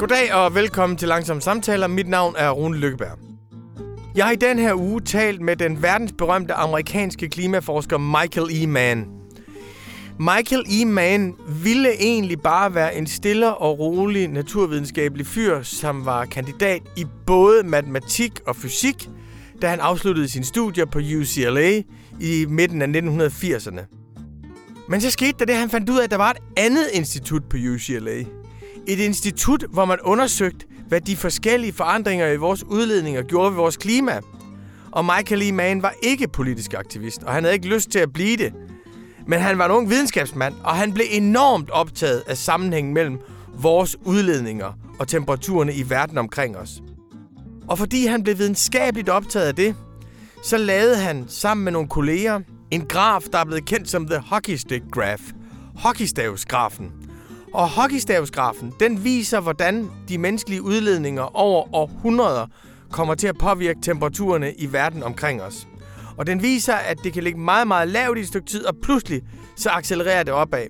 Goddag og velkommen til Langsom Samtaler. Mit navn er Rune Lykkeberg. Jeg har i den her uge talt med den verdensberømte amerikanske klimaforsker Michael E. Mann. Michael E. Mann ville egentlig bare være en stille og rolig naturvidenskabelig fyr, som var kandidat i både matematik og fysik, da han afsluttede sine studier på UCLA i midten af 1980'erne. Men så skete der det, at han fandt ud af, at der var et andet institut på UCLA. Et institut, hvor man undersøgte, hvad de forskellige forandringer i vores udledninger gjorde ved vores klima. Og Michael E. Mann var ikke politisk aktivist, og han havde ikke lyst til at blive det. Men han var en ung videnskabsmand, og han blev enormt optaget af sammenhængen mellem vores udledninger og temperaturerne i verden omkring os. Og fordi han blev videnskabeligt optaget af det, så lavede han sammen med nogle kolleger en graf, der er blevet kendt som The Hockey Stick Graph. Hockeystavsgrafen. Og hockeystavsgrafen, den viser, hvordan de menneskelige udledninger over århundreder kommer til at påvirke temperaturerne i verden omkring os. Og den viser, at det kan ligge meget, meget lavt i et stykke tid, og pludselig så accelererer det opad.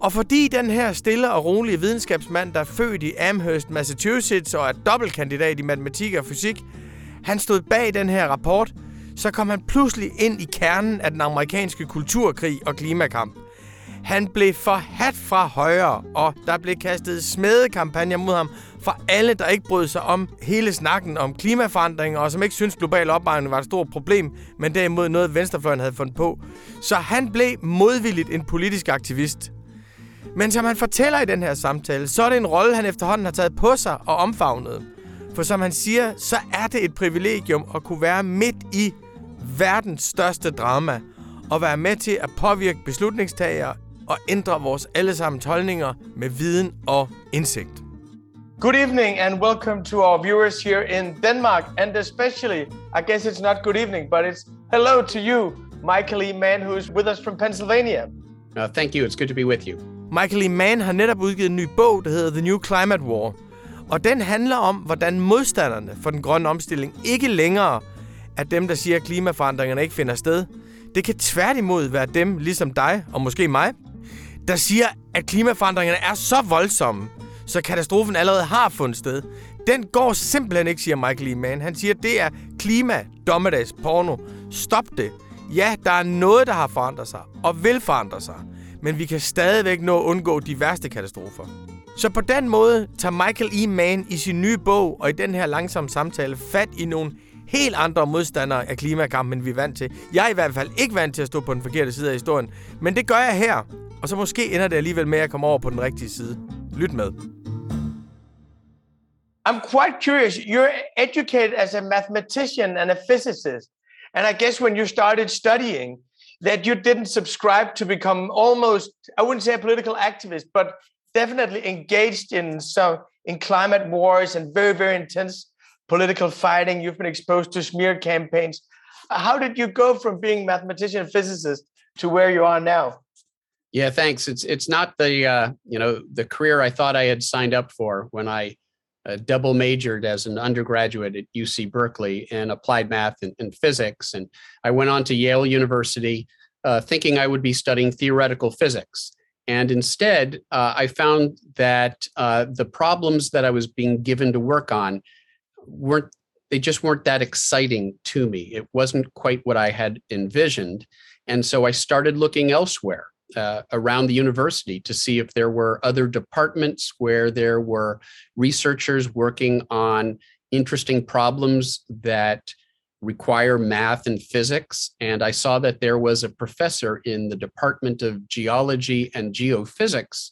Og fordi den her stille og rolige videnskabsmand, der er født i Amherst, Massachusetts og er dobbeltkandidat i matematik og fysik, han stod bag den her rapport, så kom han pludselig ind i kernen af den amerikanske kulturkrig og klimakamp. Han blev forhat fra højre, og der blev kastet smedekampagner mod ham fra alle, der ikke brød sig om hele snakken om klimaforandringer, og som ikke syntes global opvarmning var et stort problem, men derimod noget, venstrefløjen havde fundet på. Så han blev modvilligt en politisk aktivist. Men som han fortæller i den her samtale, så er det en rolle, han efterhånden har taget på sig og omfavnet. For som han siger, så er det et privilegium at kunne være midt i verdens største drama og være med til at påvirke beslutningstagere og ændre vores allesammens holdninger med viden og indsigt. Good evening and welcome to our viewers here in Denmark and especially, I guess it's not good evening, but it's hello to you, Michael E. Mann, who is with us from Pennsylvania. Uh, thank you. It's good to be with you. Michael E. Mann har netop udgivet en ny bog, der hedder The New Climate War. Og den handler om, hvordan modstanderne for den grønne omstilling ikke længere er dem, der siger, at klimaforandringerne ikke finder sted. Det kan tværtimod være dem, ligesom dig og måske mig, der siger, at klimaforandringerne er så voldsomme, så katastrofen allerede har fundet sted. Den går simpelthen ikke, siger Michael E. Mann. Han siger, at det er klima, dommedags, porno. Stop det. Ja, der er noget, der har forandret sig, og vil forandre sig. Men vi kan stadigvæk nå at undgå de værste katastrofer. Så på den måde tager Michael E. Mann i sin nye bog og i den her langsomme samtale fat i nogle helt andre modstandere af klimakampen, end vi er vant til. Jeg er i hvert fald ikke vant til at stå på den forkerte side af historien, men det gør jeg her. Og så måske ender det alligevel med at komme over på den rigtige side. Lyt med. I'm quite curious. You're educated as a mathematician and a physicist. And I guess when you started studying, that you didn't subscribe to become almost, I wouldn't say a political activist, but definitely engaged in some in climate wars and very, very intense political fighting. You've been exposed to smear campaigns. How did you go from being mathematician and physicist to where you are now? Yeah, thanks. It's it's not the uh, you know the career I thought I had signed up for when I uh, double majored as an undergraduate at UC Berkeley in applied math and, and physics, and I went on to Yale University uh, thinking I would be studying theoretical physics. And instead, uh, I found that uh, the problems that I was being given to work on weren't, they just weren't that exciting to me. It wasn't quite what I had envisioned. And so I started looking elsewhere uh, around the university to see if there were other departments where there were researchers working on interesting problems that require math and physics. And I saw that there was a professor in the Department of Geology and Geophysics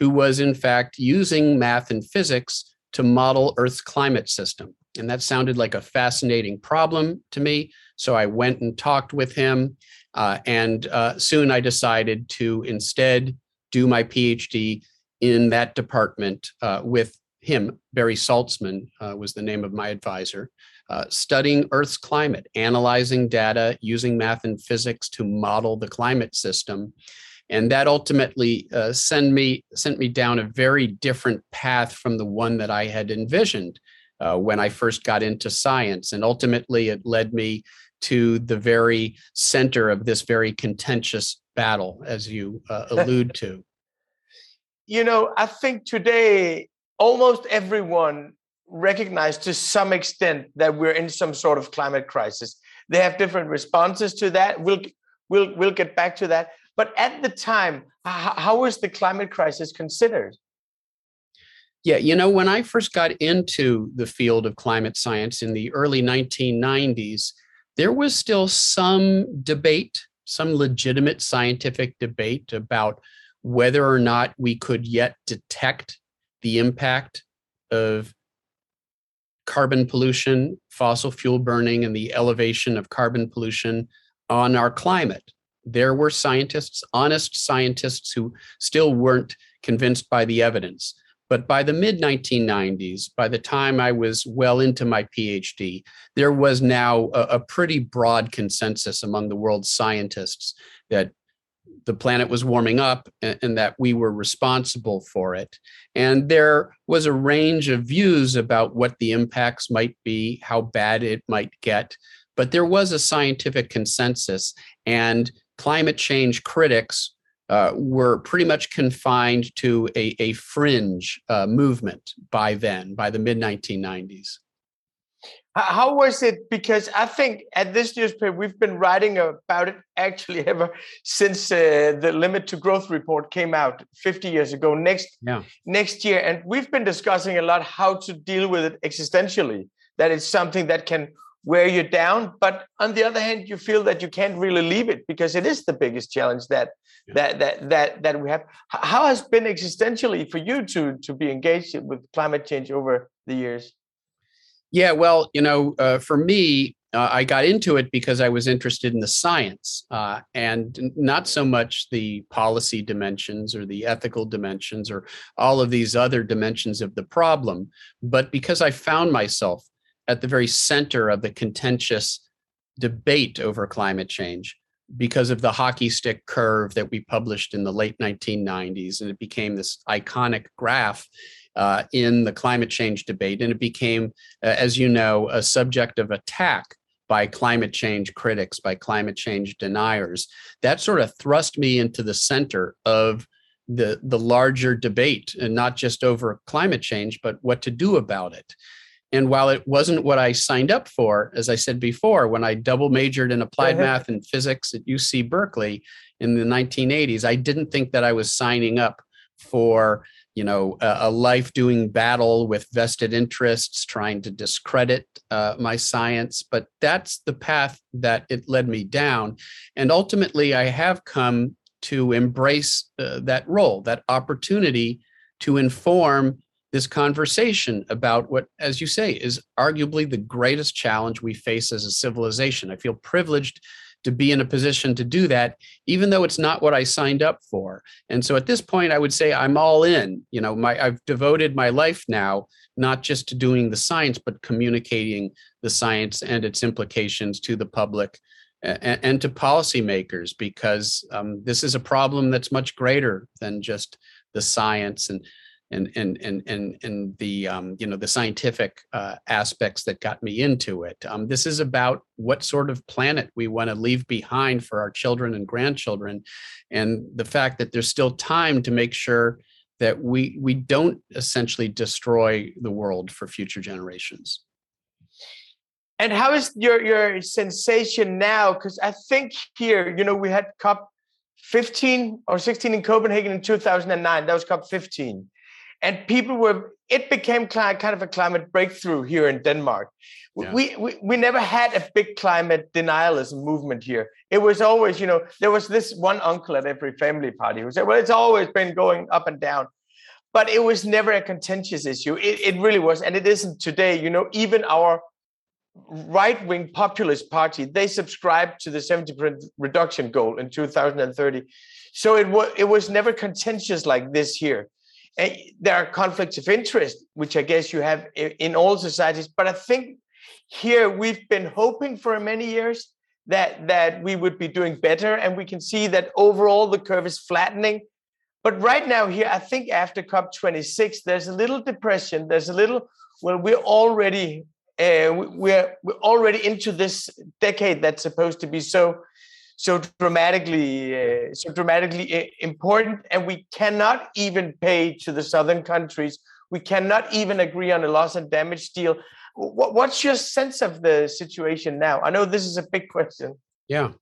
who was, in fact, using math and physics to model Earth's climate system. And that sounded like a fascinating problem to me. So I went and talked with him. Uh, and uh, soon I decided to instead do my PhD in that department uh, with him. Barry Saltzman uh, was the name of my advisor. Uh, studying Earth's climate, analyzing data, using math and physics to model the climate system. And that ultimately uh, sent me sent me down a very different path from the one that I had envisioned uh, when I first got into science. And ultimately, it led me to the very center of this very contentious battle, as you uh, allude to. You know, I think today almost everyone recognized to some extent that we're in some sort of climate crisis. They have different responses to that. We'll we'll we'll get back to that. But at the time, how was the climate crisis considered? Yeah, you know, when I first got into the field of climate science in the early 1990s, there was still some debate, some legitimate scientific debate about whether or not we could yet detect the impact of carbon pollution, fossil fuel burning, and the elevation of carbon pollution on our climate. There were scientists, honest scientists, who still weren't convinced by the evidence. But by the mid 1990s, by the time I was well into my PhD, there was now a, a, pretty broad consensus among the world's scientists that the planet was warming up and, and, that we were responsible for it. And there was a range of views about what the impacts might be, how bad it might get. But there was a scientific consensus, and climate change critics uh, were pretty much confined to a, a fringe uh, movement by then, by the mid 1990s. How was it? Because I think at this newspaper, we've been writing about it actually ever since uh, the Limit to Growth report came out 50 years ago, next, yeah. next year. And we've been discussing a lot how to deal with it existentially, that it's something that can wear you're down. But on the other hand, you feel that you can't really leave it because it is the biggest challenge that yeah. that that that that we have. How has been existentially for you to to be engaged with climate change over the years? Yeah, well, you know, uh, for me, uh, I got into it because I was interested in the science uh, and not so much the policy dimensions or the ethical dimensions or all of these other dimensions of the problem, but because I found myself at the very center of the contentious debate over climate change because of the hockey stick curve that we published in the late 1990s. And it became this iconic graph uh, in the climate change debate. And it became, uh, as you know, a subject of attack by climate change critics, by climate change deniers. That sort of thrust me into the center of the, the larger debate, and not just over climate change, but what to do about it. And while it wasn't what I signed up for, as I said before, when I double majored in applied uh-huh. math and physics at UC Berkeley in the 1980s, I didn't think that I was signing up for you know a, a life doing battle with vested interests trying to discredit uh, my science but that's the path that it led me down and ultimately i have come to embrace uh, that role that opportunity to inform this conversation about what, as you say, is arguably the greatest challenge we face as a civilization. I feel privileged to be in a position to do that, even though it's not what I signed up for. And so at this point, I would say I'm all in. You know, my I've devoted my life now not just to doing the science, but communicating the science and its implications to the public and, and to policymakers, because um, this is a problem that's much greater than just the science and and and and and and the um, you know the scientific uh, aspects that got me into it. Um, this is about what sort of planet we want to leave behind for our children and grandchildren, and the fact that there's still time to make sure that we we don't essentially destroy the world for future generations. And how is your your sensation now? Because I think here, you know, we had COP 15 or 16 in Copenhagen in 2009. That was COP 15 and people were it became kind of a climate breakthrough here in denmark. Yeah. we, we we never had a big climate denialism movement here. It was always you know there was this one uncle at every family party who said well it's always been going up and down. But it was never a contentious issue. It, it really was and it isn't today. You know even our right-wing populist party they subscribed to the 70% reduction goal in 2030 so it was it was never contentious like this here there are conflicts of interest, which I guess you have in all societies. But I think here we've been hoping for many years that that we would be doing better, and we can see that overall the curve is flattening. But right now, here, I think after COP26, there's a little depression. There's a little. Well, we're already uh, we're we're already into this decade that's supposed to be so so dramatically uh, so dramatically uh, important and we cannot even pay to the southern countries We cannot even agree on a loss and damage deal. What's your sense of the situation now? I know this is a big question. Yeah.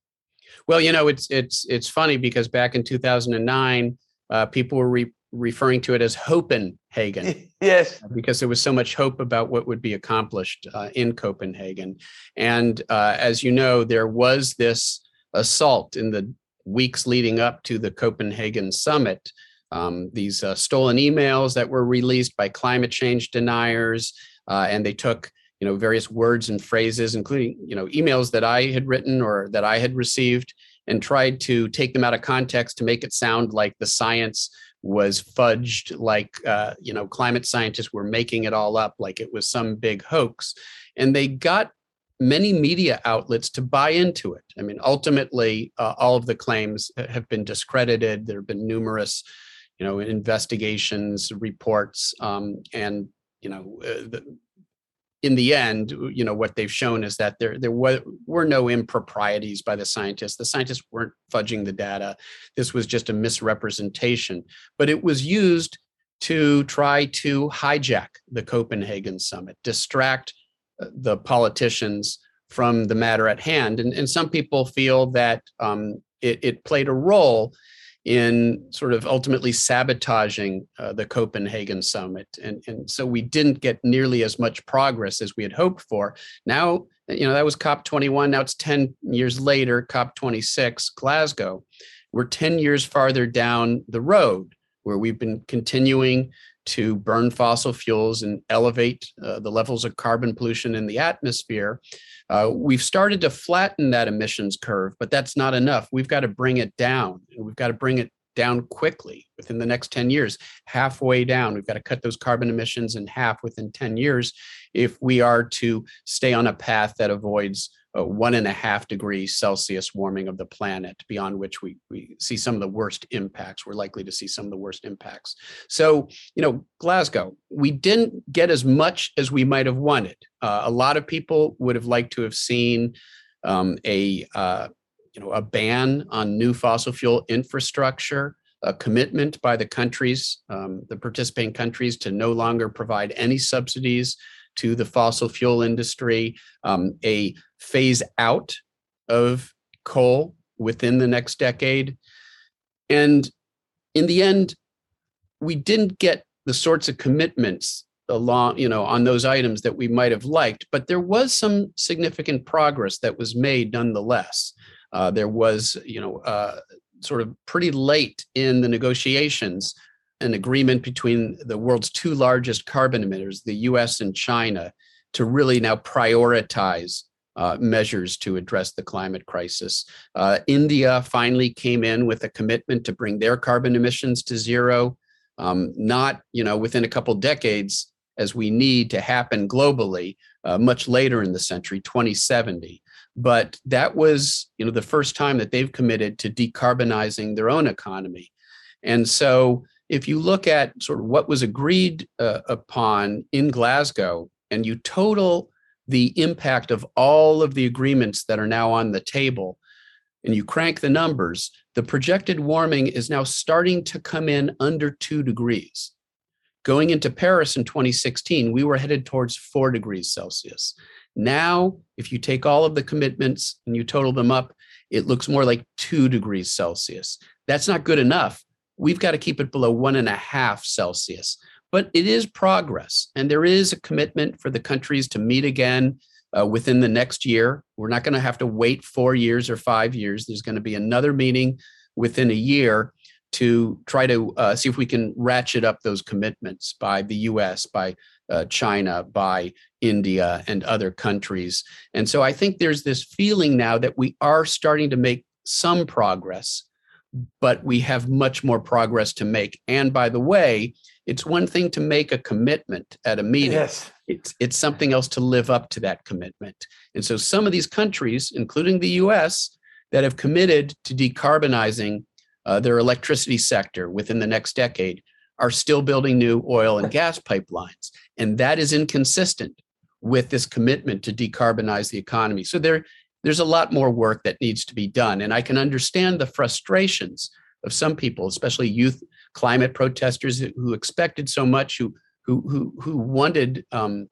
Well, you know, it's it's it's funny because back in 2009, uh, people were re- referring to it as Hopenhagen. yes. Because there was so much hope about what would be accomplished uh, in Copenhagen. And uh, as you know, there was this assault in the weeks leading up to the Copenhagen summit. Um, these uh, stolen emails that were released by climate change deniers, uh, and they took you know various words and phrases, including you know emails that I had written or that I had received, and tried to take them out of context to make it sound like the science was fudged like uh, you know climate scientists were making it all up like it was some big hoax and they got many media outlets to buy into it i mean ultimately uh, all of the claims have been discredited there have been numerous you know investigations reports um, and you know uh, the, in the end, you know, what they've shown is that there there were, were no improprieties by the scientists. The scientists weren't fudging the data. This was just a misrepresentation, but it was used to try to hijack the Copenhagen summit, distract uh, the politicians from the matter at hand. And, and some people feel that um, it, it played a role in sort of ultimately sabotaging uh, the Copenhagen summit. And, and so we didn't get nearly as much progress as we had hoped for. Now, you know, that was COP21. Now it's 10 years later, COP26, Glasgow. We're 10 years farther down the road where we've been continuing to burn fossil fuels and elevate uh, the levels of carbon pollution in the atmosphere. Uh, we've started to flatten that emissions curve, but that's not enough. We've got to bring it down. and We've got to bring it down quickly within the next 10 years, halfway down. We've got to cut those carbon emissions in half within 10 years if we are to stay on a path that avoids uh, one and a half degrees Celsius warming of the planet, beyond which we, we see some of the worst impacts. We're likely to see some of the worst impacts. So, you know, Glasgow, we didn't get as much as we might have wanted. Uh, a lot of people would have liked to have seen um, a uh, you know a ban on new fossil fuel infrastructure a commitment by the countries, um, the participating countries, to no longer provide any subsidies to the fossil fuel industry, um, a phase out of coal within the next decade. And in the end, we didn't get the sorts of commitments along, you know, on those items that we might have liked, but there was some significant progress that was made nonetheless. Uh, there was, you know, uh, sort of pretty late in the negotiations an agreement between the world's two largest carbon emitters, the US and China, to really now prioritize uh, measures to address the climate crisis. Uh, India finally came in with a commitment to bring their carbon emissions to zero, um, not you know within a couple decades as we need to happen globally, uh, much later in the century, 2070. But that was you know the first time that they've committed to decarbonizing their own economy, and so if you look at sort of what was agreed uh, upon in Glasgow and you total the impact of all of the agreements that are now on the table and you crank the numbers, the projected warming is now starting to come in under two degrees. Going into Paris in 2016, we were headed towards four degrees Celsius. Now, if you take all of the commitments and you total them up, it looks more like two degrees Celsius. That's not good enough we've got to keep it below one and a half Celsius. But it is progress, and there is a commitment for the countries to meet again uh, within the next year. We're not going to have to wait four years or five years. There's going to be another meeting within a year to try to uh, see if we can ratchet up those commitments by the US, by uh, China, by India, and other countries. And so I think there's this feeling now that we are starting to make some progress but we have much more progress to make. And by the way, it's one thing to make a commitment at a meeting. Yes. It's it's something else to live up to that commitment. And so some of these countries, including the US, that have committed to decarbonizing uh, their electricity sector within the next decade are still building new oil and gas pipelines. And that is inconsistent with this commitment to decarbonize the economy. So there, there's a lot more work that needs to be done. And I can understand the frustrations of some people, especially youth climate protesters who expected so much, who, who who who wanted um,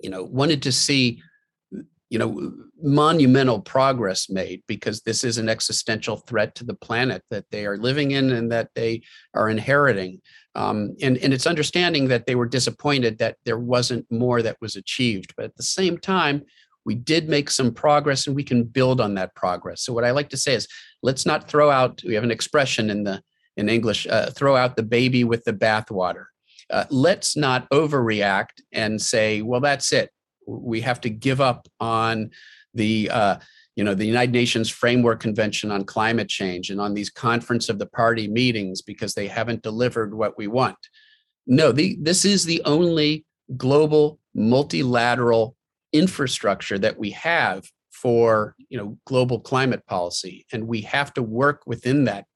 you know wanted to see you know monumental progress made because this is an existential threat to the planet that they are living in and that they are inheriting um, and and it's understanding that they were disappointed that there wasn't more that was achieved but at the same time we did make some progress and we can build on that progress. So what i like to say is let's not throw out we have an expression in the in english uh, throw out the baby with the bathwater. Uh, let's not overreact and say well that's it. We have to give up on the uh, you know the united nations framework convention on climate change and on these conference of the party meetings because they haven't delivered what we want. No the, this is the only global multilateral infrastructure that we have for you know global climate policy. And we have to work within that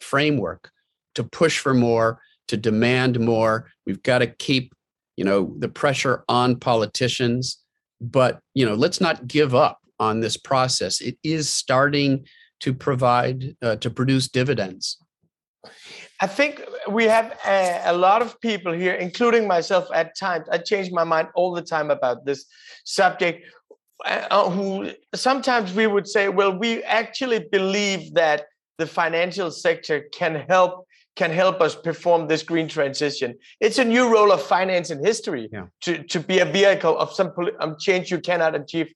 framework to push for more to demand more. We've got to keep you know the pressure on politicians. But you know let's not give up on this process. It is starting to provide uh, to produce dividends i think we have a, a, lot of people here including myself at times i change my mind all the time about this subject uh, uh who sometimes we would say well we actually believe that the financial sector can help can help us perform this green transition. It's a new role of finance in history yeah. to, to be a vehicle of some um, change you cannot achieve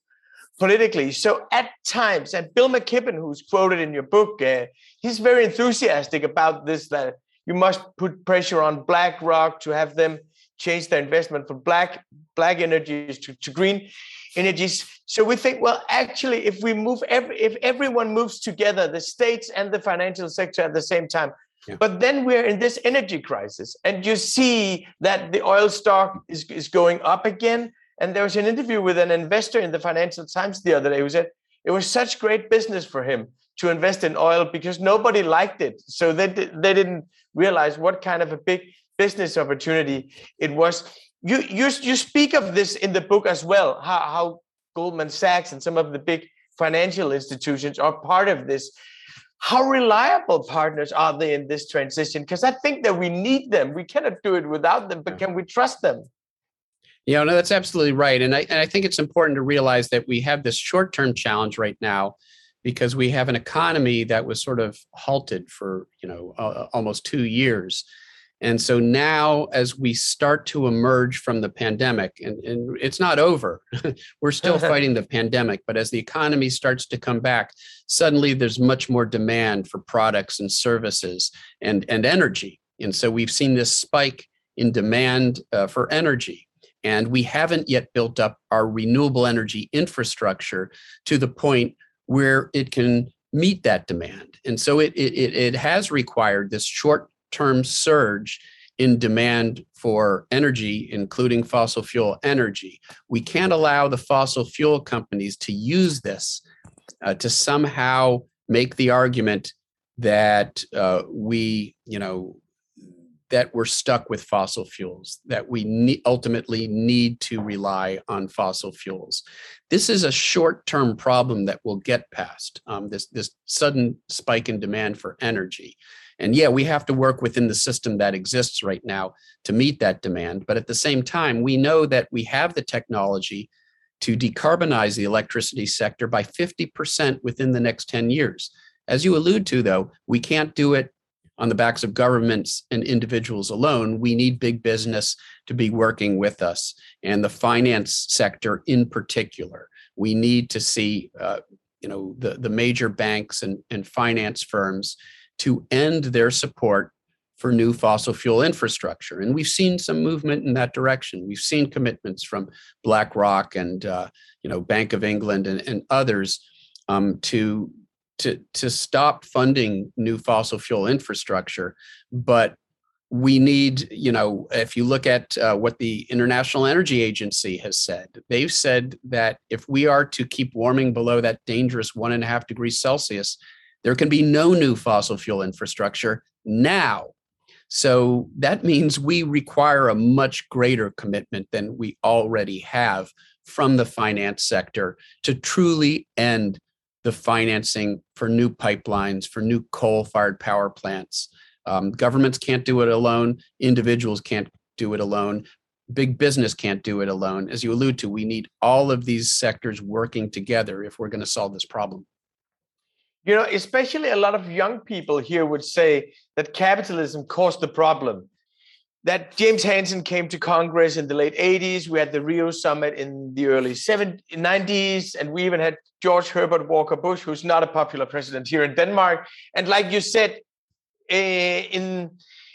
politically. So at times, and Bill McKibben, who's quoted in your book, uh, he's very enthusiastic about this that you must put pressure on BlackRock to have them change their investment from black black energies to, to green energies. So we think, well, actually, if we move every if everyone moves together, the states and the financial sector at the same time, but then we're in this energy crisis, and you see that the oil stock is, is going up again. And there was an interview with an investor in the Financial Times the other day who said it was such great business for him to invest in oil because nobody liked it. So they, they didn't realize what kind of a big business opportunity it was. You, you, you speak of this in the book as well, how, how Goldman Sachs and some of the big financial institutions are part of this how reliable partners are they in this transition? Because I think that we need them. We cannot do it without them, but can we trust them? Yeah, no, that's absolutely right. And I, and I think it's important to realize that we have this short term challenge right now because we have an economy that was sort of halted for you know uh, almost two years and so now, as we start to emerge from the pandemic, and, and it's not over, we're still fighting the pandemic, but as the economy starts to come back, suddenly there's much more demand for products and services and, and energy. And so we've seen this spike in demand uh, for energy. And we haven't yet built up our renewable energy infrastructure to the point where it can meet that demand. And so it, it, it has required this short term surge in demand for energy, including fossil fuel energy. We can't allow the fossil fuel companies to use this uh, to somehow make the argument that uh, we, you know, that we're stuck with fossil fuels, that we ne- ultimately need to rely on fossil fuels. This is a short-term problem that will get past um, this this sudden spike in demand for energy. And yeah, we have to work within the system that exists right now to meet that demand. But at the same time, we know that we have the technology to decarbonize the electricity sector by 50% within the next 10 years. As you allude to, though, we can't do it on the backs of governments and individuals alone. We need big business to be working with us, and the finance sector in particular. We need to see, uh, you know, the, the major banks and, and finance firms to end their support for new fossil fuel infrastructure. And we've seen some movement in that direction. We've seen commitments from BlackRock and uh, you know Bank of England and, and others um, to to to stop funding new fossil fuel infrastructure. But we need, you know, if you look at uh, what the International Energy Agency has said, they've said that if we are to keep warming below that dangerous one and a half degrees Celsius, there can be no new fossil fuel infrastructure now. So that means we require a much greater commitment than we already have from the finance sector to truly end the financing for new pipelines, for new coal fired power plants. Um, governments can't do it alone, individuals can't do it alone. Big business can't do it alone. As you allude to, we need all of these sectors working together if we're going to solve this problem. You know, especially a lot of young people here would say that capitalism caused the problem. That James Hansen came to Congress in the late 80s. We had the Rio summit in the early 70s, 90s, and we even had George Herbert Walker Bush, who's not a popular president here in Denmark. And like you said, eh, in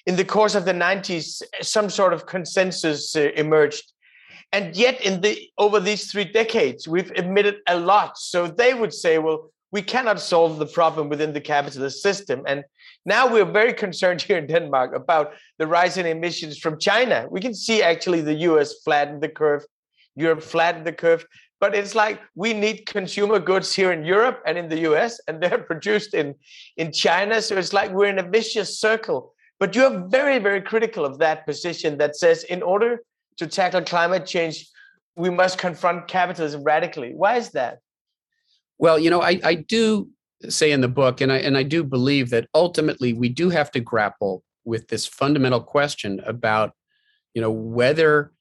in the course of the 90s, some sort of consensus uh, emerged. And yet, in the over these three decades, we've emitted a lot. So they would say, well, we cannot solve the problem within the capitalist system. And now we're very concerned here in Denmark about the rise in emissions from China. We can see actually the US flatten the curve, Europe flatten the curve. But it's like we need consumer goods here in Europe and in the US, and they're produced in, in China. So it's like we're in a vicious circle but you're very, very critical of that position that says in order to tackle climate change, we must confront capitalism radically. Why is that? Well, you know, I, I do say in the book, and I and I do believe that ultimately we do have to grapple with this fundamental question about, you know, whether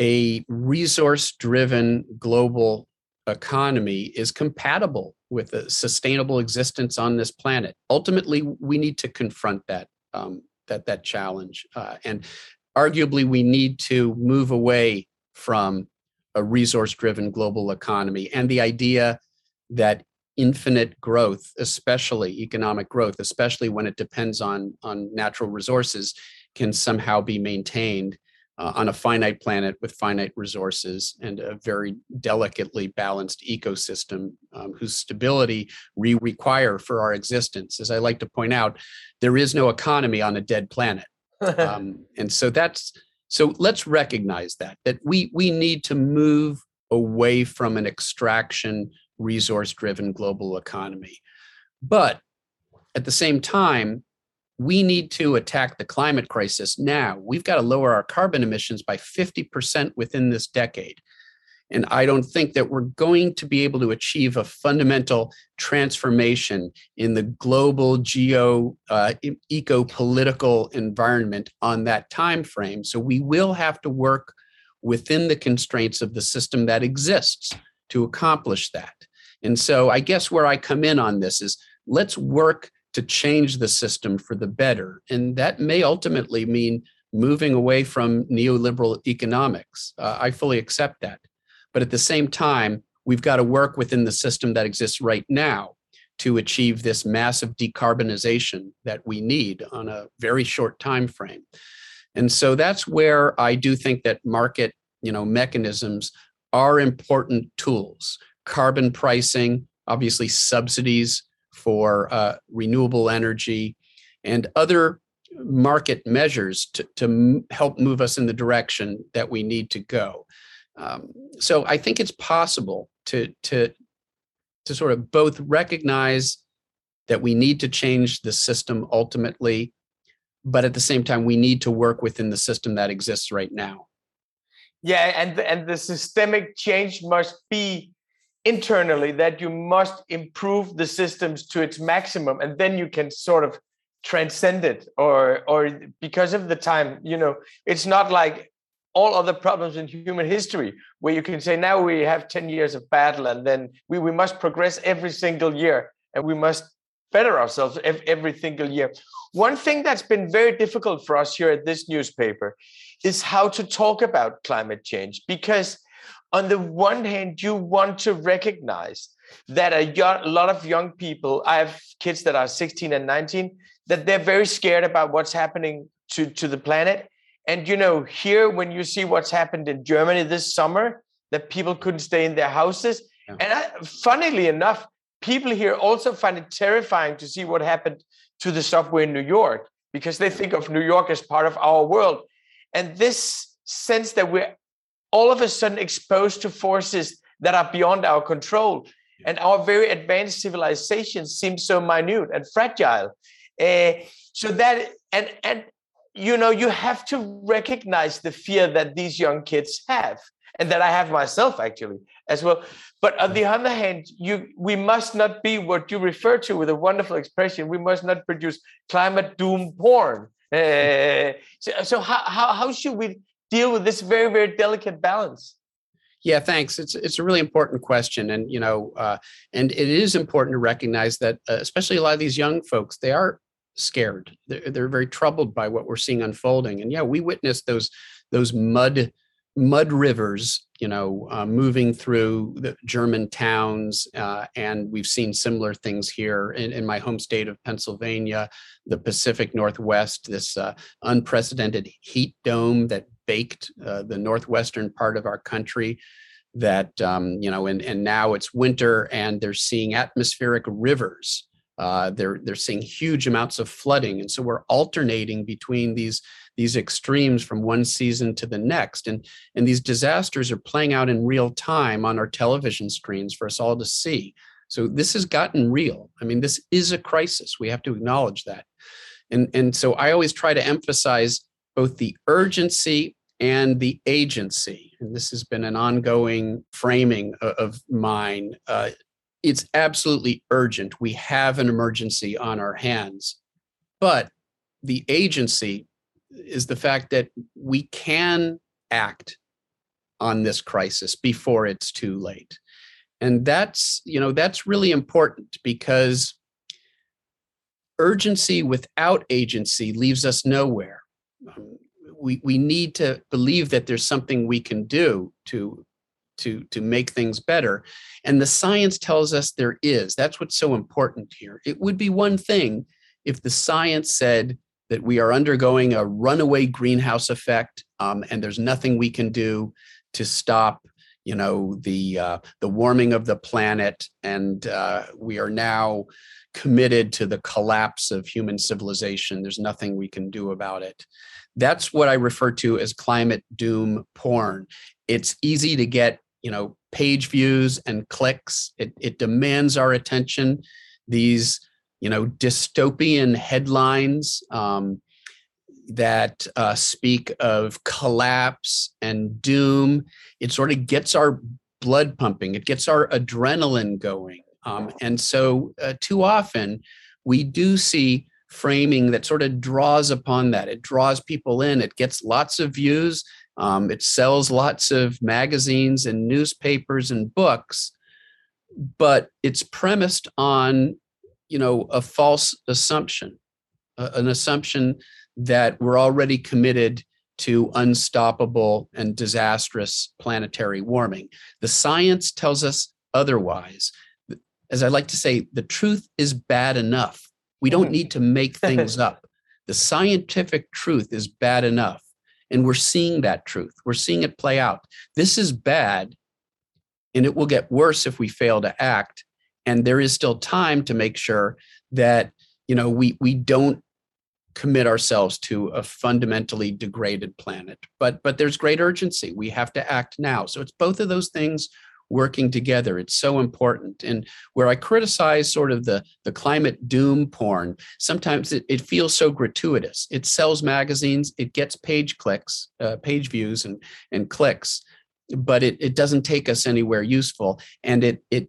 a resource-driven global economy is compatible with a sustainable existence on this planet. Ultimately, we need to confront that um, that that challenge. Uh, and arguably, we need to move away from a resource-driven global economy and the idea that infinite growth, especially economic growth, especially when it depends on on natural resources, can somehow be maintained uh, on a finite planet with finite resources and a very delicately balanced ecosystem um, whose stability we require for our existence. As I like to point out, there is no economy on a dead planet. um, and so that's so let's recognize that that we we need to move away from an extraction resource driven global economy but at the same time we need to attack the climate crisis now. We've got to lower our carbon emissions by 50% within this decade. And I don't think that we're going to be able to achieve a fundamental transformation in the global geo uh, eco political environment on that time frame. So we will have to work within the constraints of the system that exists to accomplish that. And so I guess where I come in on this is let's work to change the system for the better. And that may ultimately mean moving away from neoliberal economics. Uh, I fully accept that. But at the same time, we've got to work within the system that exists right now to achieve this massive decarbonization that we need on a very short time frame. And so that's where I do think that market, you know, mechanisms are important tools. Carbon pricing, obviously subsidies for uh, renewable energy and other market measures to, to help move us in the direction that we need to go. Um, so I think it's possible to to to sort of both recognize that we need to change the system ultimately, but at the same time we need to work within the system that exists right now. Yeah, and and the systemic change must be internally that you must improve the systems to its maximum and then you can sort of transcend it or or because of the time you know it's not like all other problems in human history where you can say now we have 10 years of battle and then we, we must progress every single year and we must better ourselves every single year. One thing that's been very difficult for us here at this newspaper is how to talk about climate change because on the one hand, you want to recognize that a, young, a lot of young people, I have kids that are 16 and 19, that they're very scared about what's happening to, to the planet. And you know, here when you see what's happened in Germany this summer, that people couldn't stay in their houses. Yeah. And I, funnily enough, people here also find it terrifying to see what happened to the subway in New York because they think of New York as part of our world. And this sense that we're all of a sudden exposed to forces that are beyond our control. And our very advanced civilization seems so minute and fragile. Uh, so that and and you know you have to recognize the fear that these young kids have and that I have myself actually as well. But on the other hand, you we must not be what you refer to with a wonderful expression. We must not produce climate doom porn. Uh, so, so how, how, how should we deal with this very, very delicate balance? Yeah, thanks. It's it's a really important question, and you know, uh, and it is important to recognize that, uh, especially a lot of these young folks, they are scared. They're, they're very troubled by what we're seeing unfolding, and yeah, we witnessed those those mud mud rivers, you know, uh, moving through the German towns, uh, and we've seen similar things here in, in, my home state of Pennsylvania, the Pacific Northwest. This uh, unprecedented heat dome that baked uh, the northwestern part of our country that um, you know and, and now it's winter and they're seeing atmospheric rivers uh, they're they're seeing huge amounts of flooding and so we're alternating between these these extremes from one season to the next and and these disasters are playing out in real time on our television screens for us all to see so this has gotten real i mean this is a crisis we have to acknowledge that and and so i always try to emphasize both the urgency and the agency. And this has been an ongoing framing of, mine. Uh, it's absolutely urgent. We have an emergency on our hands. But the agency is the fact that we can act on this crisis before it's too late. And that's, you know, that's really important because urgency without agency leaves us nowhere. Um, we, we need to believe that there's something we can do to to to make things better and the science tells us there is that's what's so important here it would be one thing if the science said that we are undergoing a runaway greenhouse effect um, and there's nothing we can do to stop you know the uh, the warming of the planet and uh, we are now committed to the collapse of human civilization there's nothing we can do about it that's what I refer to as climate doom porn. It's easy to get, you know, page views and clicks. It, it demands our attention. These, you know, dystopian headlines um, that uh, speak of collapse and doom. It sort of gets our blood pumping. It gets our adrenaline going. Um, and so, uh, too often, we do see framing that sort of draws upon that. It draws people in. It gets lots of views. Um, it sells lots of magazines and newspapers and books, but it's premised on, you know, a false assumption, uh, an assumption that we're already committed to unstoppable and disastrous planetary warming. The science tells us otherwise. As I like to say, the truth is bad enough. We don't need to make things up. The scientific truth is bad enough. And we're seeing that truth. We're seeing it play out. This is bad, and it will get worse if we fail to act. And there is still time to make sure that you know we we don't commit ourselves to a fundamentally degraded planet. But but there's great urgency. We have to act now. So it's both of those things working together. It's so important. And where I criticize sort of the, the climate doom porn, sometimes it, it feels so gratuitous. It sells magazines, it gets page clicks, uh, page views and, and clicks, but it, it doesn't take us anywhere useful. And it, it,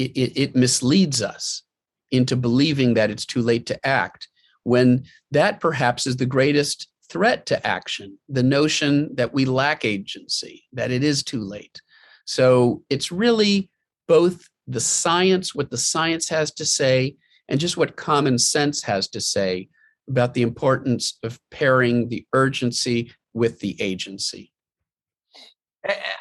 it, it misleads us into believing that it's too late to act when that perhaps is the greatest threat to action the notion that we lack agency, that it is too late. So it's really both the science, what the science has to say, and just what common sense has to say about the importance of pairing the urgency with the agency.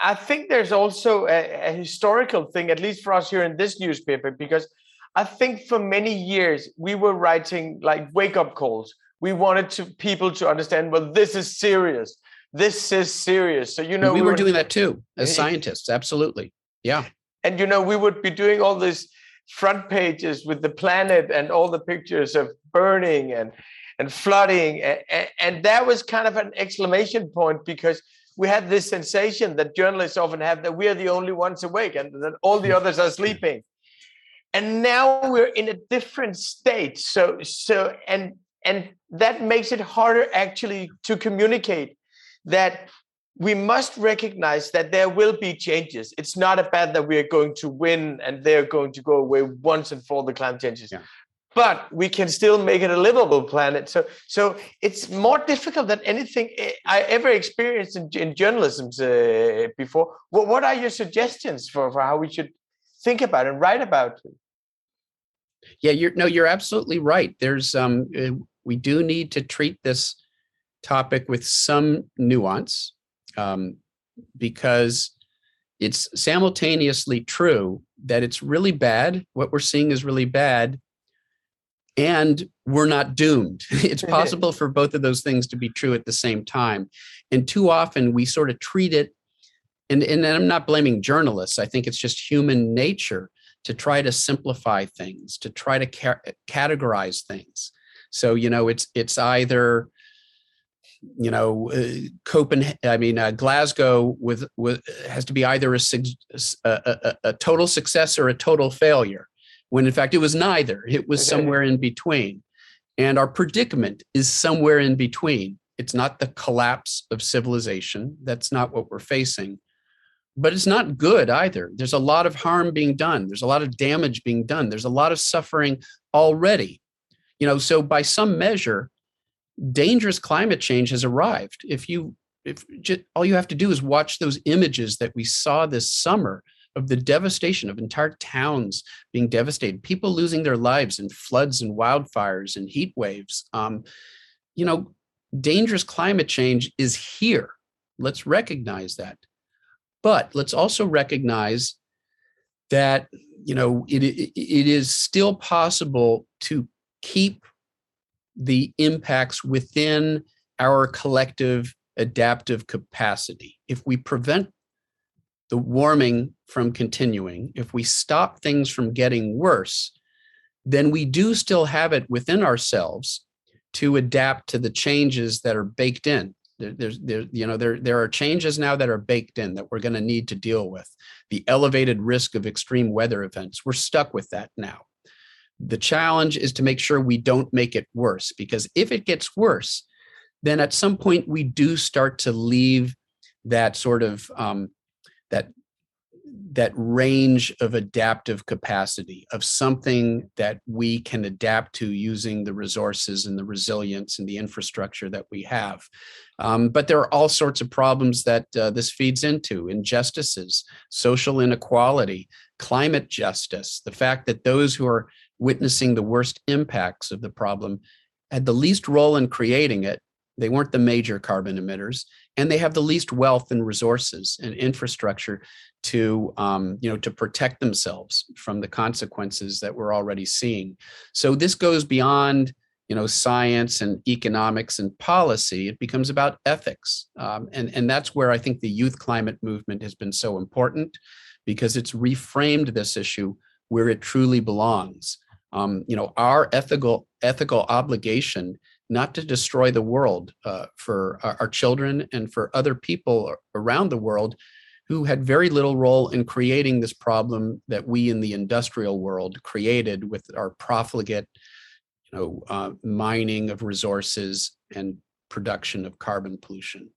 I think there's also a, a, historical thing, at least for us here in this newspaper, because I think for many years we were writing like wake up calls. We wanted to people to understand, well, this is serious this is serious. So you know, we, we were, were doing that too as scientists. Absolutely, yeah. And you know, we would be doing all these front pages with the planet and all the pictures of burning and and flooding, and, and that was kind of an exclamation point because we had this sensation that journalists often have that we are the only ones awake and that all the others are sleeping. And now we're in a different state. So so and and that makes it harder actually to communicate that we must recognize that there will be changes. It's not a bad that we are going to win and they're going to go away once and for all the climate changes. Yeah. But we can still make it a livable planet. So, so it's more difficult than anything I ever experienced in, in journalism uh, before. What, what are your suggestions for, for how we should think about and write about it? Yeah, you're no, you're absolutely right. There's um, uh, we do need to treat this topic with some nuance um, because it's simultaneously true that it's really bad. What we're seeing is really bad, and we're not doomed. It's possible for both of those things to be true at the same time. And too often we sort of treat it, and, and I'm not blaming journalists, I think it's just human nature to try to simplify things, to try to ca- categorize things. So, you know, it's it's either you know, uh, Copenhagen, I mean, uh, Glasgow with, with has to be either a, a, a, a, total success or a total failure, when in fact it was neither. It was somewhere in between. And our predicament is somewhere in between. It's not the collapse of civilization. That's not what we're facing. But it's not good either. There's a lot of harm being done. There's a lot of damage being done. There's a lot of suffering already. You know, so by some measure, dangerous climate change has arrived. If you if just, all you have to do is watch those images that we saw this summer of the devastation of entire towns being devastated, people losing their lives in floods and wildfires and heat waves. Um, you know, dangerous climate change is here. Let's recognize that. But let's also recognize that you know it, it, it is still possible to keep the impacts within our collective adaptive capacity. If we prevent the warming from continuing, if we stop things from getting worse, then we do still have it within ourselves to adapt to the changes that are baked in. There, there's, there, you know, there, there are changes now that are baked in that we're going to need to deal with. The elevated risk of extreme weather events, we're stuck with that now. The challenge is to make sure we don't make it worse, because if it gets worse, then at some point we do start to leave that sort of um, that that range of adaptive capacity of something that we can adapt to using the resources and the resilience and the infrastructure that we have. Um, but there are all sorts of problems that uh, this feeds into injustices, social inequality, climate justice, the fact that those who are witnessing the worst impacts of the problem had the least role in creating it. They weren't the major carbon emitters, and they have the least wealth and resources and infrastructure to, um, you know, to protect themselves from the consequences that we're already seeing. So this goes beyond, you know, science and economics and policy. It becomes about ethics, um, and and that's where I think the youth climate movement has been so important because it's reframed this issue where it truly belongs um, you know our ethical ethical obligation not to destroy the world uh, for our, our, children and for other people around the world who had very little role in creating this problem that we in the industrial world created with our profligate you know uh, mining of resources and production of carbon pollution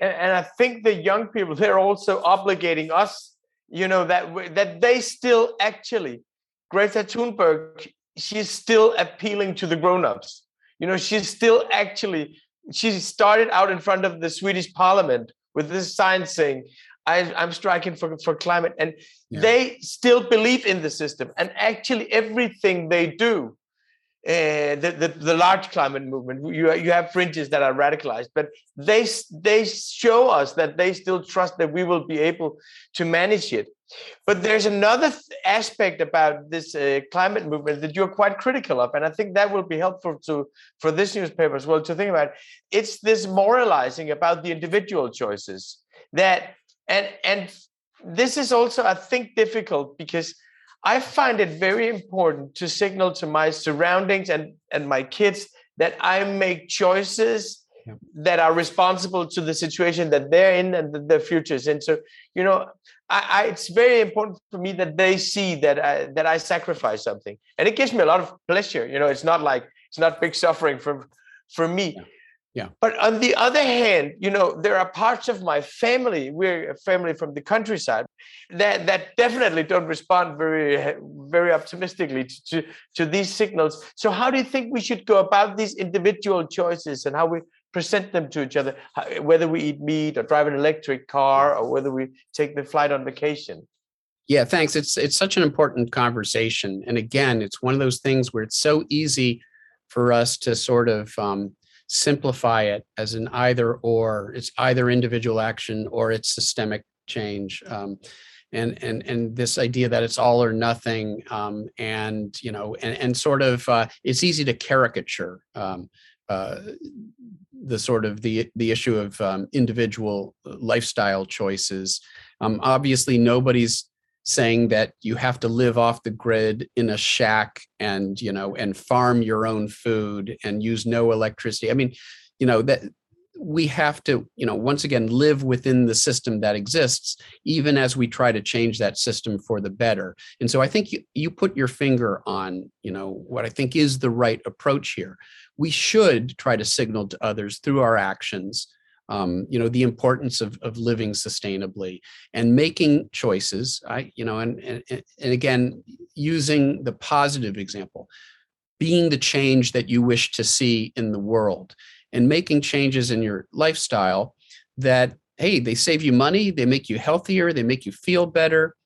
and, and i think the young people they're also obligating us you know that that they still actually Greta Thunberg, she's still appealing to the grown-ups. You know, she's still actually she started out in front of the Swedish Parliament with this sign saying, I, am striking for, for climate. And yeah. they still believe in the system. And actually, everything they do uh, the, the, the large climate movement. You you have fringes that are radicalized, but they they show us that they still trust that we will be able to manage it. But there's another aspect about this uh, climate movement that you're quite critical of, and I think that will be helpful to for this newspaper as well to think about. It's this moralizing about the individual choices that and and this is also I think difficult because I find it very important to signal to my surroundings and, and my kids that I make choices yeah. that are responsible to the situation that they're in and the, their futures. And so, you know, I, I, it's very important for me that they see that I, that I sacrifice something, and it gives me a lot of pleasure. You know, it's not like it's not big suffering for for me. Yeah. Yeah. But on the other hand, you know, there are parts of my family, we're a family from the countryside, that, that definitely don't respond very, very optimistically to, to, to these signals. So how do you think we should go about these individual choices and how we present them to each other, whether we eat meat or drive an electric car or whether we take the flight on vacation? Yeah, thanks. It's it's such an important conversation, and again, it's one of those things where it's so easy for us to sort of um, simplify it as an either or. It's either individual action or it's systemic change. Um, and and and this idea that it's all or nothing um, and you know and, and sort of uh, it's easy to caricature um, uh, the sort of the the issue of um, individual lifestyle choices. Um, obviously nobody's saying that you have to live off the grid in a shack and you know and farm your own food and use no electricity. I mean you know that we have to you know once again live within the system that exists even as we try to change that system for the better. And so i think you, you put your finger on you know what i think is the right approach here we should try to signal to others through our actions um, you know the importance of, of living sustainably and making choices. I you know and, and and again using the positive example being the change that you wish to see in the world and making changes in your lifestyle that hey they save you money they make you healthier they make you feel better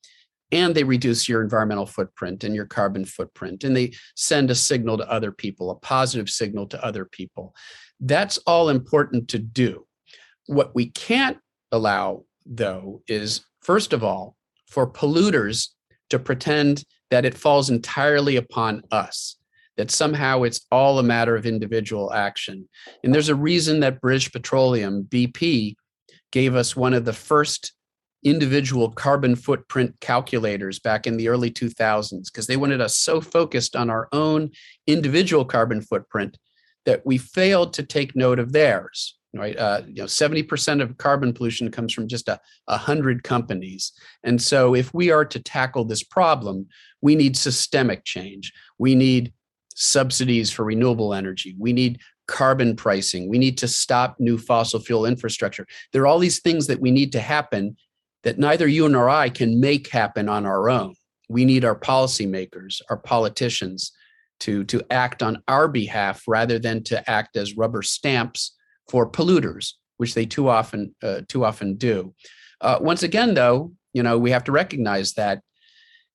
and they reduce your environmental footprint and your carbon footprint and they send a signal to other people a positive signal to other people that's all important to do what we can't allow, though, is first of all, for polluters to pretend that it falls entirely upon us, that somehow it's all a matter of individual action. And there's a reason that British Petroleum, BP, gave us one of the first individual carbon footprint calculators back in the early 2000s because they wanted us so focused on our own individual carbon footprint that we failed to take note of theirs right? Uh, you know, 70% of carbon pollution comes from just a, a hundred companies. And so if we are to tackle this problem, we need systemic change. We need subsidies for renewable energy. We need carbon pricing. We need to stop new fossil fuel infrastructure. There are all these things that we need to happen that neither you nor I can make happen on our own. We need our policymakers, our politicians to, to act on our behalf rather than to act as rubber stamps for polluters, which they too often uh, too often do. Uh, once again, though, you know we have to recognize that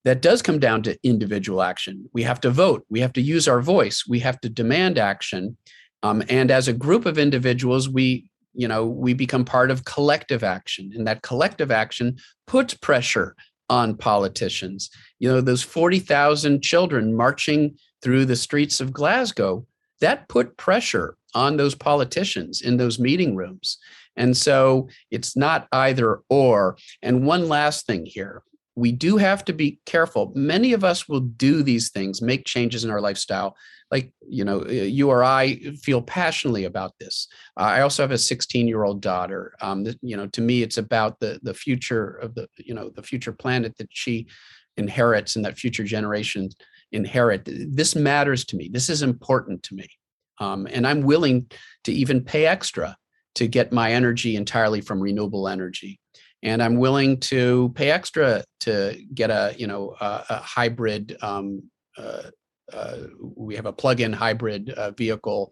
that does come down to individual action. We have to vote. We have to use our voice. We have to demand action. Um, and as a group of individuals, we you know we become part of collective action, and that collective action puts pressure on politicians. You know those forty thousand children marching through the streets of Glasgow that put pressure on those politicians in those meeting rooms. And so it's not either or. And one last thing here we do have to be careful. Many of us will do these things, make changes in our lifestyle. Like, you know, you or I feel passionately about this. I also have a 16 year old daughter. Um, you know, to me, it's about the, the future of the, you know, the future planet that she inherits and that future generations inherit. This matters to me. This is important to me. Um, and I'm willing to even pay extra to get my energy entirely from renewable energy. And I'm willing to pay extra to get a, you know, a, a hybrid. Um, uh, uh, we have a plug-in hybrid uh, vehicle.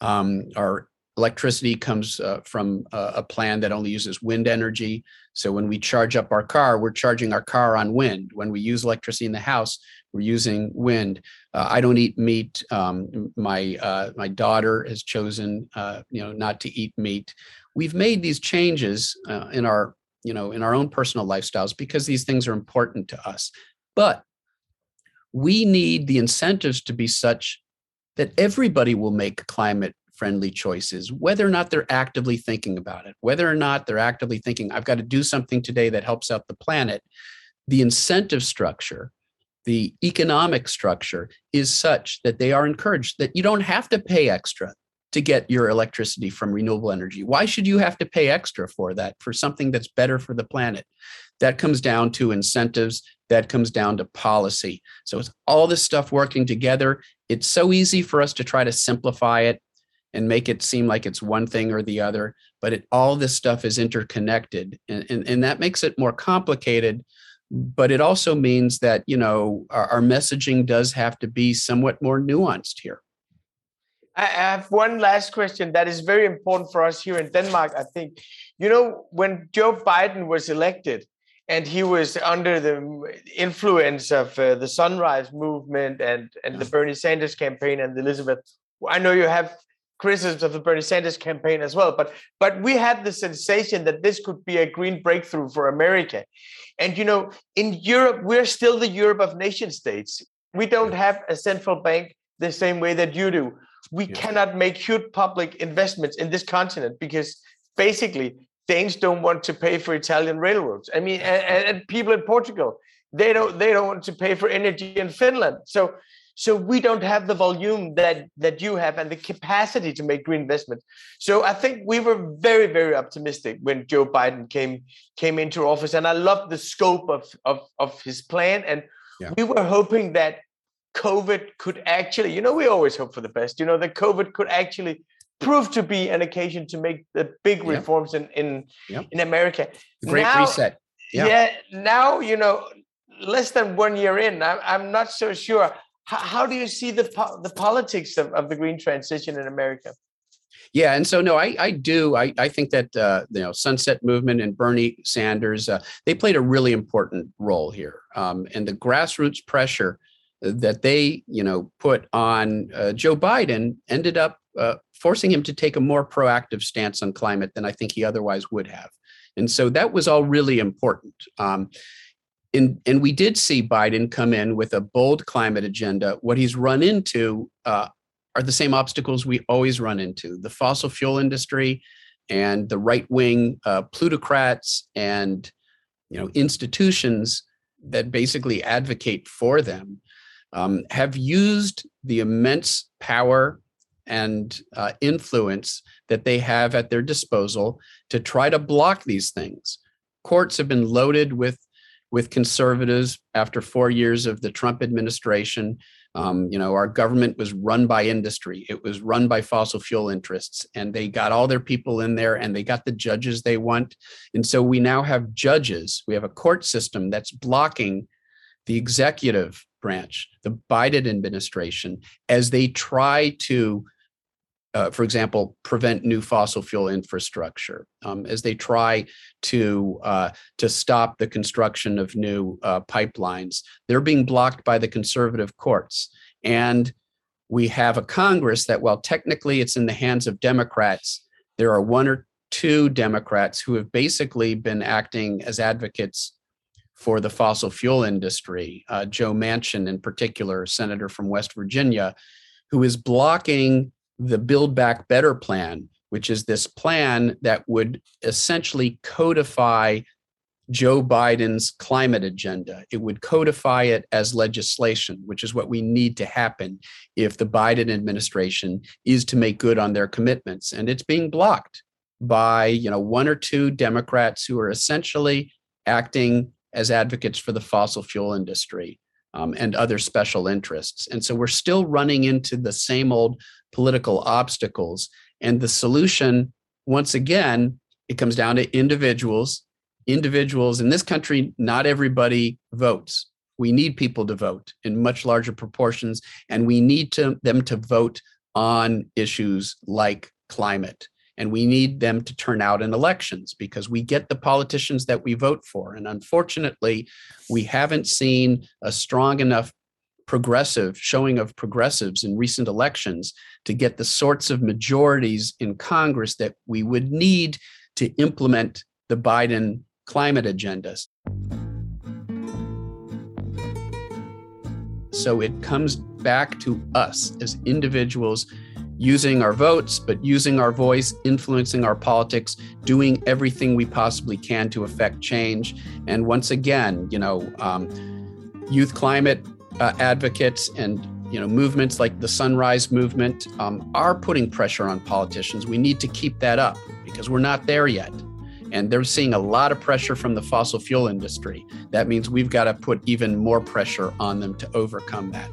Um, our electricity comes uh, from a, a, plan that only uses wind energy. So when we charge up our car, we're charging our car on wind. When we use electricity in the house, we're using wind. Uh, I don't eat meat. Um, my uh, my daughter has chosen, uh, you know, not to eat meat. We've made these changes uh, in our, you know, in our own personal lifestyles because these things are important to us. But we need the incentives to be such that everybody will make climate friendly choices, whether or not they're actively thinking about it, whether or not they're actively thinking, I've got to do something today that helps out the planet. The incentive structure the economic structure is such that they are encouraged that you don't have to pay extra to get your electricity from renewable energy. Why should you have to pay extra for that for something that's better for the planet? That comes down to incentives, that comes down to policy. So it's all this stuff working together. It's so easy for us to try to simplify it. and make it seem like it's one thing or the other. But it, all this stuff is interconnected, and, and, and that makes it more complicated. But it also means that you know our, our messaging does have to be somewhat more nuanced here. I have one last question that is very important for us here in Denmark. I think, you know, when Joe Biden was elected and he was under the influence of uh, the Sunrise Movement and, and the Bernie Sanders campaign and Elizabeth, I know you have criticisms of the Bernie Sanders campaign as well, but but we had the sensation that this could be a green breakthrough for America. And you know, in Europe, we're still the Europe of nation states. We don't have a central bank the same way that you do we yeah. cannot make huge public investments in this continent because basically Danes don't want to pay for Italian railroads. I mean, and, and, people in Portugal, they don't they don't want to pay for energy in Finland. So so we don't have the volume that that you have and the capacity to make green investments. So I think we were very very optimistic when Joe Biden came came into office, and I love the scope of of of his plan. And yeah. we were hoping that COVID could actually, you know, we always hope for the best, you know, that COVID could actually prove to be an occasion to make the big reforms in in, yep. in America. The great now, reset. Yeah. yeah. Now, you know, less than one year in, I'm, I'm not so sure. How, how do you see the the politics of, of the green transition in America? Yeah, and so no, I I do I I think that uh, you know Sunrise Movement and Bernie Sanders uh, they played a really important role here, um, and the grassroots pressure that they, you know, put on uh, Joe Biden ended up uh, forcing him to take a more proactive stance on climate than I think he otherwise would have. And so that was all really important. Um, in, and we did see Biden come in with a bold climate agenda. What he's run into uh, are the same obstacles we always run into the fossil fuel industry and the right wing uh, plutocrats and you know institutions that basically advocate for them um, have used the immense power and uh, influence that they have at their disposal to try to block these things. Courts have been loaded with with conservatives after four years of the Trump administration. Um, you know, our government was run by industry. It was run by fossil fuel interests, and they got all their people in there, and they got the judges they want. And so we now have judges. We have a court system that's blocking the executive branch, the Biden administration, as they try to, uh, for example, prevent new fossil fuel infrastructure, um, as they try to uh, to stop the construction of new uh, pipelines. They're being blocked by the conservative courts, and we have a Congress that, while technically it's in the hands of Democrats, there are one or two Democrats who have basically been acting as advocates for the fossil fuel industry, uh, Joe Manchin in particular, senator from West Virginia, who is blocking the Build Back Better plan, which is this plan that would essentially codify Joe Biden's climate agenda. It would codify it as legislation, which is what we need to happen if the Biden administration is to make good on their commitments. And it's being blocked by, you know, one or two Democrats who are essentially acting as advocates for the fossil fuel industry um, and other special interests. And so we're still running into the same old political obstacles. And the solution, once again, it comes down to individuals. Individuals in this country, not everybody votes. We need people to vote in much larger proportions, and we need to, them to vote on issues like climate and we need them to turn out in elections because we get the politicians that we vote for. And unfortunately, we haven't seen a strong enough progressive showing of progressives in recent elections to get the sorts of majorities in Congress that we would need to implement the Biden climate agendas. So it comes back to us as individuals using our votes, but using our voice, influencing our politics, doing everything we possibly can to affect change. And once again, you know, um, youth climate uh, advocates and you know movements like the Sunrise Movement um, are putting pressure on politicians. We need to keep that up because we're not there yet. And they're seeing a lot of pressure from the fossil fuel industry. That means we've got to put even more pressure on them to overcome that.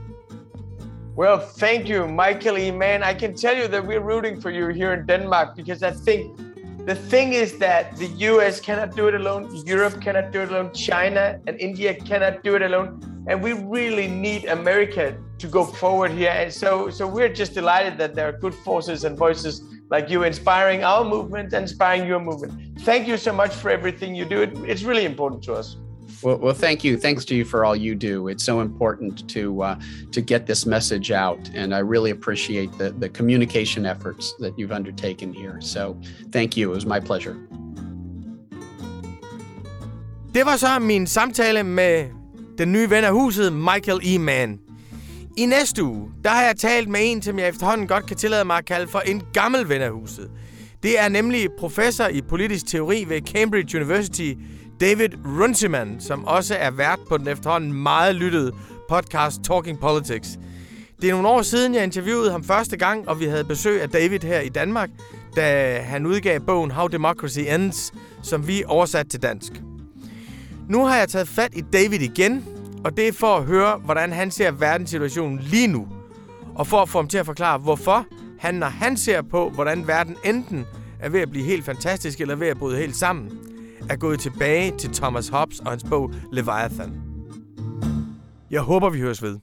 Well, thank you, Michael E. Mann. I can tell you that we're rooting for you here in Denmark because I think the thing is that the US cannot do it alone, Europe cannot do it alone, China and India cannot do it alone. And we really need America to go forward here. And so, so we're just delighted that there are good forces and voices like you inspiring our movement and inspiring your movement. Thank you so much for everything you do. It, it's really important to us. Well, well, thank you. Thanks to you for all you do. It's so important to uh, to get this message out, and I really appreciate the the communication efforts that you've undertaken here. So, thank you. It was my pleasure. Det var så min samtale med den nye ven af huset, Michael E. Mann. I næste uge, der har jeg talt med en, som jeg efterhånden godt kan tillade mig at kalde for en gammel ven af huset. Det er nemlig professor i politisk teori ved Cambridge University, David Runciman, som også er vært på den efterhånden meget lyttede podcast Talking Politics. Det er nogle år siden, jeg interviewede ham første gang, og vi havde besøg af David her i Danmark, da han udgav bogen How Democracy Ends, som vi oversat til dansk. Nu har jeg taget fat i David igen, og det er for at høre, hvordan han ser verdenssituationen lige nu. Og for at få ham til at forklare, hvorfor han, når han ser på, hvordan verden enten er ved at blive helt fantastisk eller ved at bryde helt sammen, er gået tilbage til Thomas Hobbes og hans bog Leviathan. Jeg håber, vi høres ved.